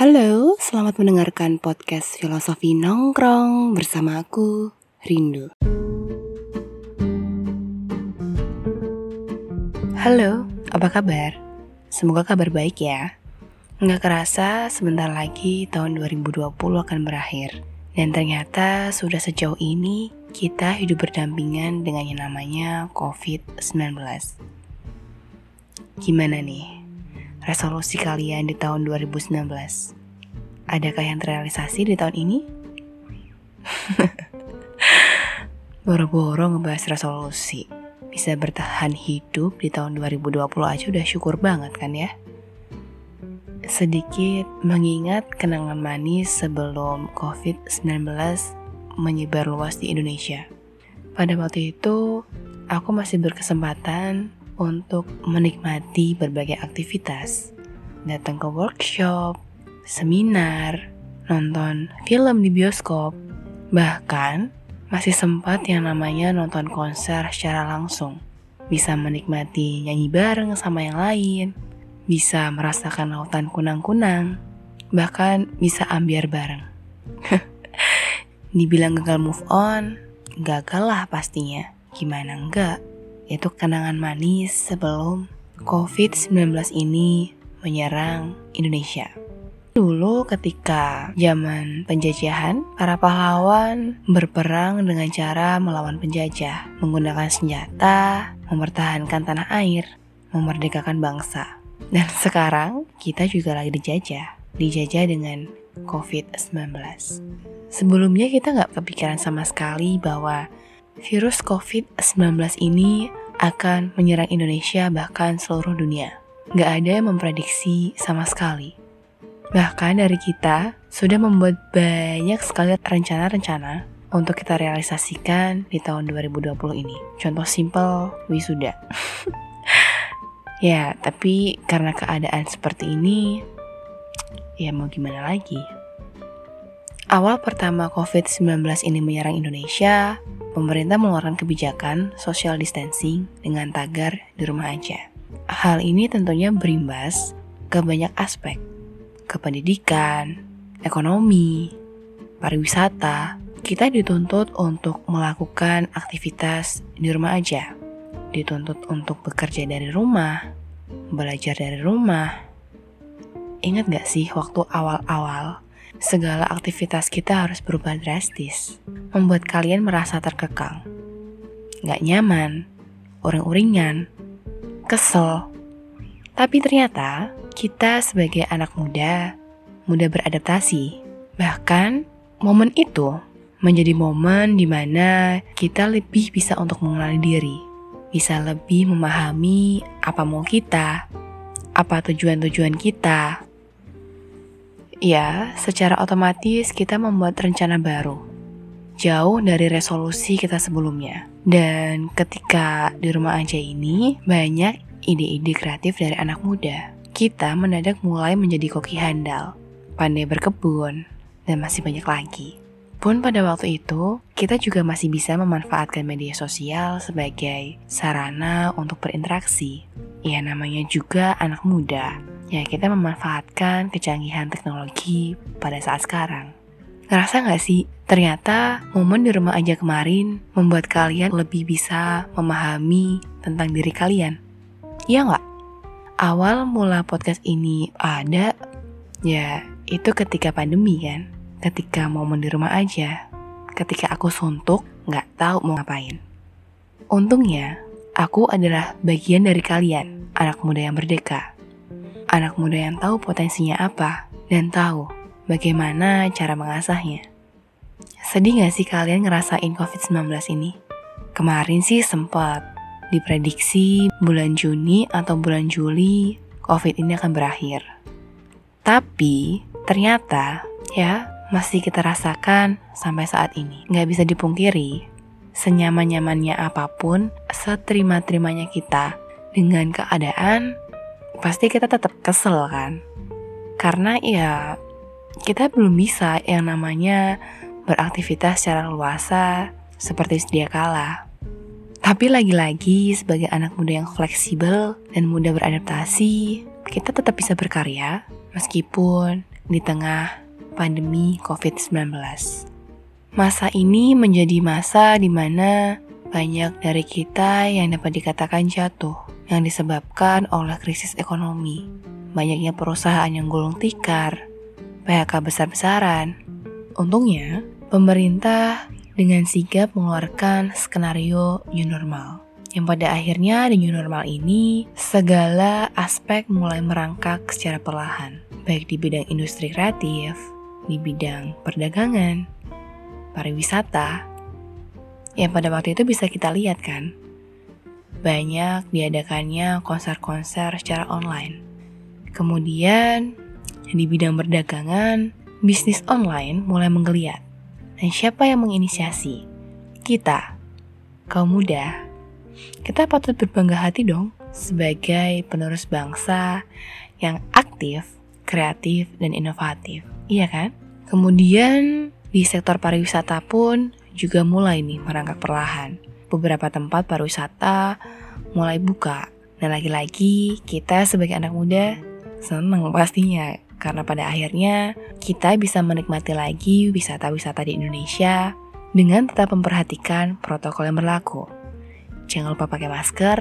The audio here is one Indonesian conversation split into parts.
Halo, selamat mendengarkan podcast Filosofi Nongkrong bersama aku, Rindu. Halo, apa kabar? Semoga kabar baik ya. Nggak kerasa sebentar lagi tahun 2020 akan berakhir. Dan ternyata sudah sejauh ini kita hidup berdampingan dengan yang namanya COVID-19. Gimana nih? resolusi kalian di tahun 2019? Adakah yang terrealisasi di tahun ini? Boro-boro ngebahas resolusi. Bisa bertahan hidup di tahun 2020 aja udah syukur banget kan ya? Sedikit mengingat kenangan manis sebelum COVID-19 menyebar luas di Indonesia. Pada waktu itu, aku masih berkesempatan untuk menikmati berbagai aktivitas, datang ke workshop, seminar, nonton film di bioskop, bahkan masih sempat yang namanya nonton konser secara langsung. Bisa menikmati nyanyi bareng sama yang lain, bisa merasakan lautan kunang-kunang, bahkan bisa ambiar bareng. Dibilang gagal move on, gagal lah pastinya. Gimana enggak? itu kenangan manis sebelum COVID-19 ini menyerang Indonesia. Dulu ketika zaman penjajahan, para pahlawan berperang dengan cara melawan penjajah, menggunakan senjata, mempertahankan tanah air, memerdekakan bangsa. Dan sekarang kita juga lagi dijajah, dijajah dengan COVID-19. Sebelumnya kita nggak kepikiran sama sekali bahwa virus COVID-19 ini akan menyerang Indonesia bahkan seluruh dunia. Gak ada yang memprediksi sama sekali. Bahkan dari kita sudah membuat banyak sekali rencana-rencana untuk kita realisasikan di tahun 2020 ini. Contoh simple, wisuda. ya, tapi karena keadaan seperti ini, ya mau gimana lagi? Awal pertama COVID-19 ini menyerang Indonesia, pemerintah mengeluarkan kebijakan social distancing dengan tagar di rumah aja. Hal ini tentunya berimbas ke banyak aspek, ke pendidikan, ekonomi, pariwisata. Kita dituntut untuk melakukan aktivitas di rumah aja, dituntut untuk bekerja dari rumah, belajar dari rumah. Ingat gak sih waktu awal-awal segala aktivitas kita harus berubah drastis, membuat kalian merasa terkekang. Gak nyaman, uring-uringan, kesel. Tapi ternyata kita sebagai anak muda, mudah beradaptasi. Bahkan momen itu menjadi momen di mana kita lebih bisa untuk mengenali diri, bisa lebih memahami apa mau kita, apa tujuan-tujuan kita, Ya, secara otomatis kita membuat rencana baru. Jauh dari resolusi kita sebelumnya. Dan ketika di rumah aja ini, banyak ide-ide kreatif dari anak muda. Kita mendadak mulai menjadi koki handal, pandai berkebun, dan masih banyak lagi. Pun pada waktu itu, kita juga masih bisa memanfaatkan media sosial sebagai sarana untuk berinteraksi. Ya namanya juga anak muda, ya kita memanfaatkan kecanggihan teknologi pada saat sekarang. Ngerasa gak sih, ternyata momen di rumah aja kemarin membuat kalian lebih bisa memahami tentang diri kalian? Iya gak? Awal mula podcast ini ada, ya itu ketika pandemi kan? Ketika momen di rumah aja, ketika aku suntuk, gak tahu mau ngapain. Untungnya, aku adalah bagian dari kalian, anak muda yang merdeka anak muda yang tahu potensinya apa dan tahu bagaimana cara mengasahnya. Sedih gak sih kalian ngerasain COVID-19 ini? Kemarin sih sempat diprediksi bulan Juni atau bulan Juli COVID ini akan berakhir. Tapi ternyata ya masih kita rasakan sampai saat ini. Gak bisa dipungkiri, senyaman-nyamannya apa pun, seterima-terimanya kita dengan keadaan pasti kita tetap kesel kan karena ya kita belum bisa yang namanya beraktivitas secara luasa seperti sedia kala. Tapi lagi-lagi sebagai anak muda yang fleksibel dan mudah beradaptasi, kita tetap bisa berkarya meskipun di tengah pandemi COVID-19. Masa ini menjadi masa di mana banyak dari kita yang dapat dikatakan jatuh yang disebabkan oleh krisis ekonomi. Banyaknya perusahaan yang gulung tikar, PHK besar-besaran. Untungnya, pemerintah dengan sigap mengeluarkan skenario new normal. Yang pada akhirnya di new normal ini, segala aspek mulai merangkak secara perlahan, baik di bidang industri kreatif, di bidang perdagangan, pariwisata, yang pada waktu itu bisa kita lihat kan, banyak diadakannya konser-konser secara online. Kemudian, di bidang perdagangan, bisnis online mulai menggeliat. Dan siapa yang menginisiasi? Kita, kaum muda. Kita patut berbangga hati dong sebagai penerus bangsa yang aktif, kreatif, dan inovatif. Iya kan? Kemudian di sektor pariwisata pun juga mulai nih merangkak perlahan. Beberapa tempat pariwisata mulai buka. Dan lagi-lagi kita sebagai anak muda seneng pastinya karena pada akhirnya kita bisa menikmati lagi wisata-wisata di Indonesia dengan tetap memperhatikan protokol yang berlaku. Jangan lupa pakai masker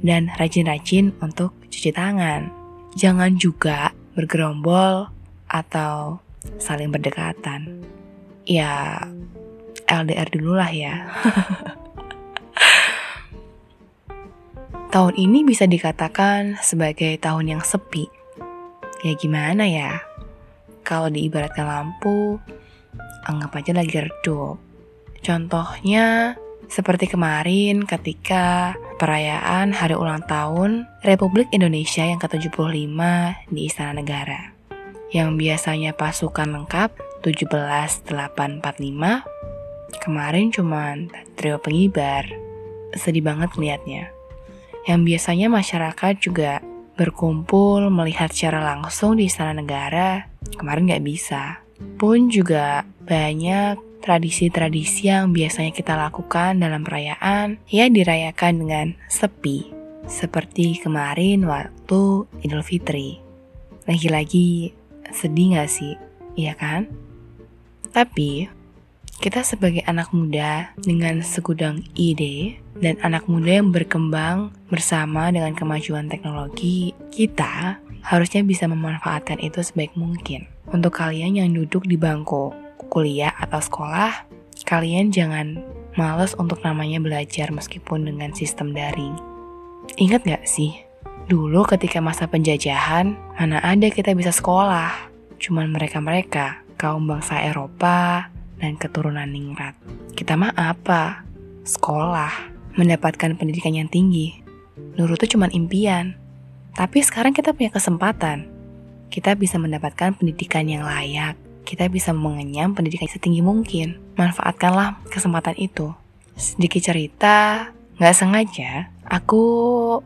dan rajin-rajin untuk cuci tangan. Jangan juga bergerombol atau saling berdekatan. Ya, LDR dulu lah ya. tahun ini bisa dikatakan sebagai tahun yang sepi Ya gimana ya? Kalau diibaratkan lampu, anggap aja lagi redup. Contohnya seperti kemarin ketika perayaan hari ulang tahun Republik Indonesia yang ke-75 di Istana Negara. Yang biasanya pasukan lengkap 17845, kemarin cuman trio pengibar. Sedih banget liatnya. Yang biasanya masyarakat juga berkumpul melihat secara langsung di Istana Negara kemarin nggak bisa. Pun juga banyak tradisi-tradisi yang biasanya kita lakukan dalam perayaan ya dirayakan dengan sepi. Seperti kemarin waktu Idul Fitri. Lagi-lagi sedih gak sih? Iya kan? Tapi kita sebagai anak muda dengan segudang ide dan anak muda yang berkembang bersama dengan kemajuan teknologi, kita harusnya bisa memanfaatkan itu sebaik mungkin. Untuk kalian yang duduk di bangku kuliah atau sekolah, kalian jangan males untuk namanya belajar meskipun dengan sistem daring. Ingat gak sih, dulu ketika masa penjajahan, mana ada kita bisa sekolah? Cuman mereka-mereka, kaum bangsa Eropa, dan keturunan ningrat. Kita mah apa? Sekolah, mendapatkan pendidikan yang tinggi. Dulu tuh cuma impian. Tapi sekarang kita punya kesempatan. Kita bisa mendapatkan pendidikan yang layak. Kita bisa mengenyam pendidikan setinggi mungkin. Manfaatkanlah kesempatan itu. Sedikit cerita, nggak sengaja, aku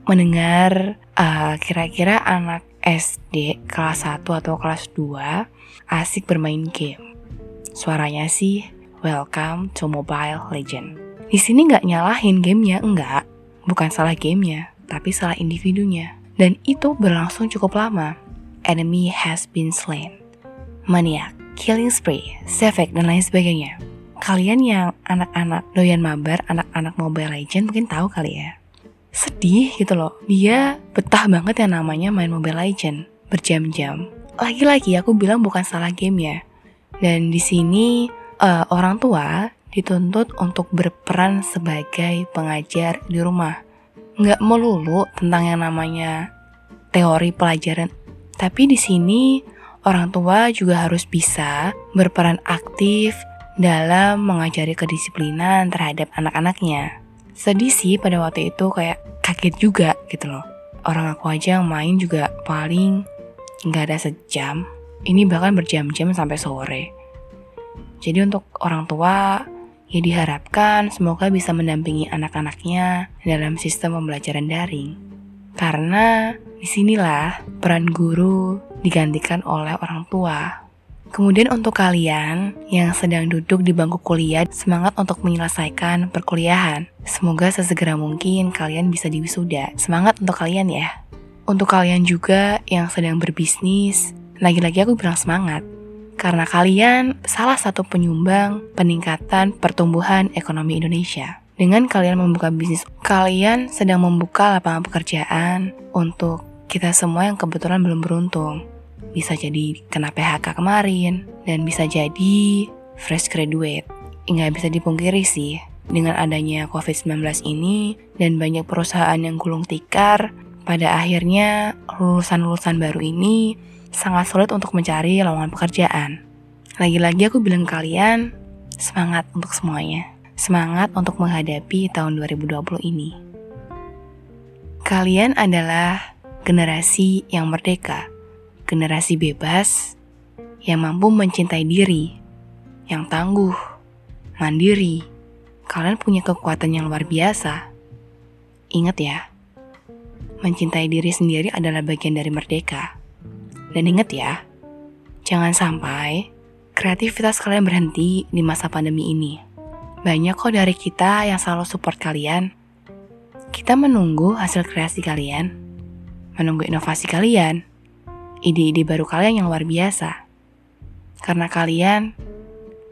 mendengar uh, kira-kira anak SD kelas 1 atau kelas 2 asik bermain game. Suaranya sih, welcome to Mobile Legend. Di sini nggak nyalahin gamenya, enggak. Bukan salah gamenya, tapi salah individunya. Dan itu berlangsung cukup lama. Enemy has been slain. Maniac, killing spree, Sefek, dan lain sebagainya. Kalian yang anak-anak doyan mabar, anak-anak Mobile Legend mungkin tahu kali ya. Sedih gitu loh, dia betah banget yang namanya main Mobile Legend berjam-jam. Lagi-lagi aku bilang bukan salah game ya, dan di sini uh, orang tua dituntut untuk berperan sebagai pengajar di rumah. Nggak melulu tentang yang namanya teori pelajaran, tapi di sini orang tua juga harus bisa berperan aktif dalam mengajari kedisiplinan terhadap anak-anaknya. Sedih sih pada waktu itu kayak kaget juga gitu loh. Orang aku aja yang main juga paling nggak ada sejam ini bahkan berjam-jam sampai sore. Jadi untuk orang tua, ya diharapkan semoga bisa mendampingi anak-anaknya dalam sistem pembelajaran daring. Karena di sinilah peran guru digantikan oleh orang tua. Kemudian untuk kalian yang sedang duduk di bangku kuliah, semangat untuk menyelesaikan perkuliahan. Semoga sesegera mungkin kalian bisa diwisuda. Semangat untuk kalian ya. Untuk kalian juga yang sedang berbisnis, Lagi-lagi aku bilang semangat. Karena kalian salah satu penyumbang peningkatan pertumbuhan ekonomi Indonesia. Dengan kalian membuka bisnis, kalian sedang membuka lapangan pekerjaan untuk kita semua yang kebetulan belum beruntung. Bisa jadi kena PHK kemarin, dan bisa jadi fresh graduate. Nggak bisa dipungkiri sih, dengan adanya COVID-19 ini dan banyak perusahaan yang gulung tikar, pada akhirnya lulusan-lulusan baru ini sangat sulit untuk mencari lowongan pekerjaan. Lagi-lagi aku bilang kalian, semangat untuk semuanya. Semangat untuk menghadapi tahun 2020 ini. Kalian adalah generasi yang merdeka, generasi bebas, yang mampu mencintai diri, yang tangguh, mandiri, kalian punya kekuatan yang luar biasa. Ingat ya, mencintai diri sendiri adalah bagian dari merdeka. Dan ingat ya, jangan sampai kreativitas kalian berhenti di masa pandemi ini. Banyak kok dari kita yang selalu support kalian. Kita menunggu hasil kreasi kalian, menunggu inovasi kalian, ide-ide baru kalian yang luar biasa. Karena kalian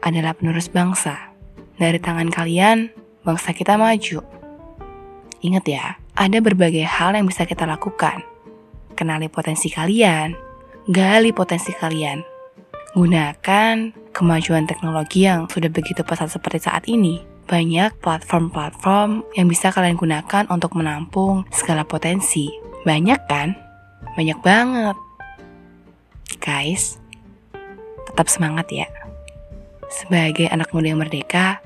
adalah penerus bangsa. Dari tangan kalian, bangsa kita maju. Ingat ya, ada berbagai hal yang bisa kita lakukan. Kenali potensi kalian, gali potensi kalian. Gunakan kemajuan teknologi yang sudah begitu pesat seperti saat ini. Banyak platform-platform yang bisa kalian gunakan untuk menampung segala potensi. Banyak kan? Banyak banget. Guys, tetap semangat ya. Sebagai anak muda yang merdeka,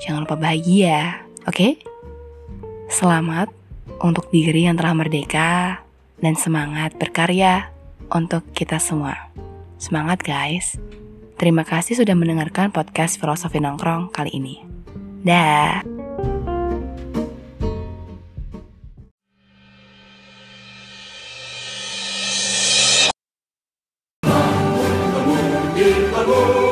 jangan lupa bahagia, oke? Okay? Selamat untuk diri yang telah merdeka dan semangat berkarya untuk kita semua. Semangat guys. Terima kasih sudah mendengarkan podcast Filosofi Nongkrong kali ini. Dah. Indonesia,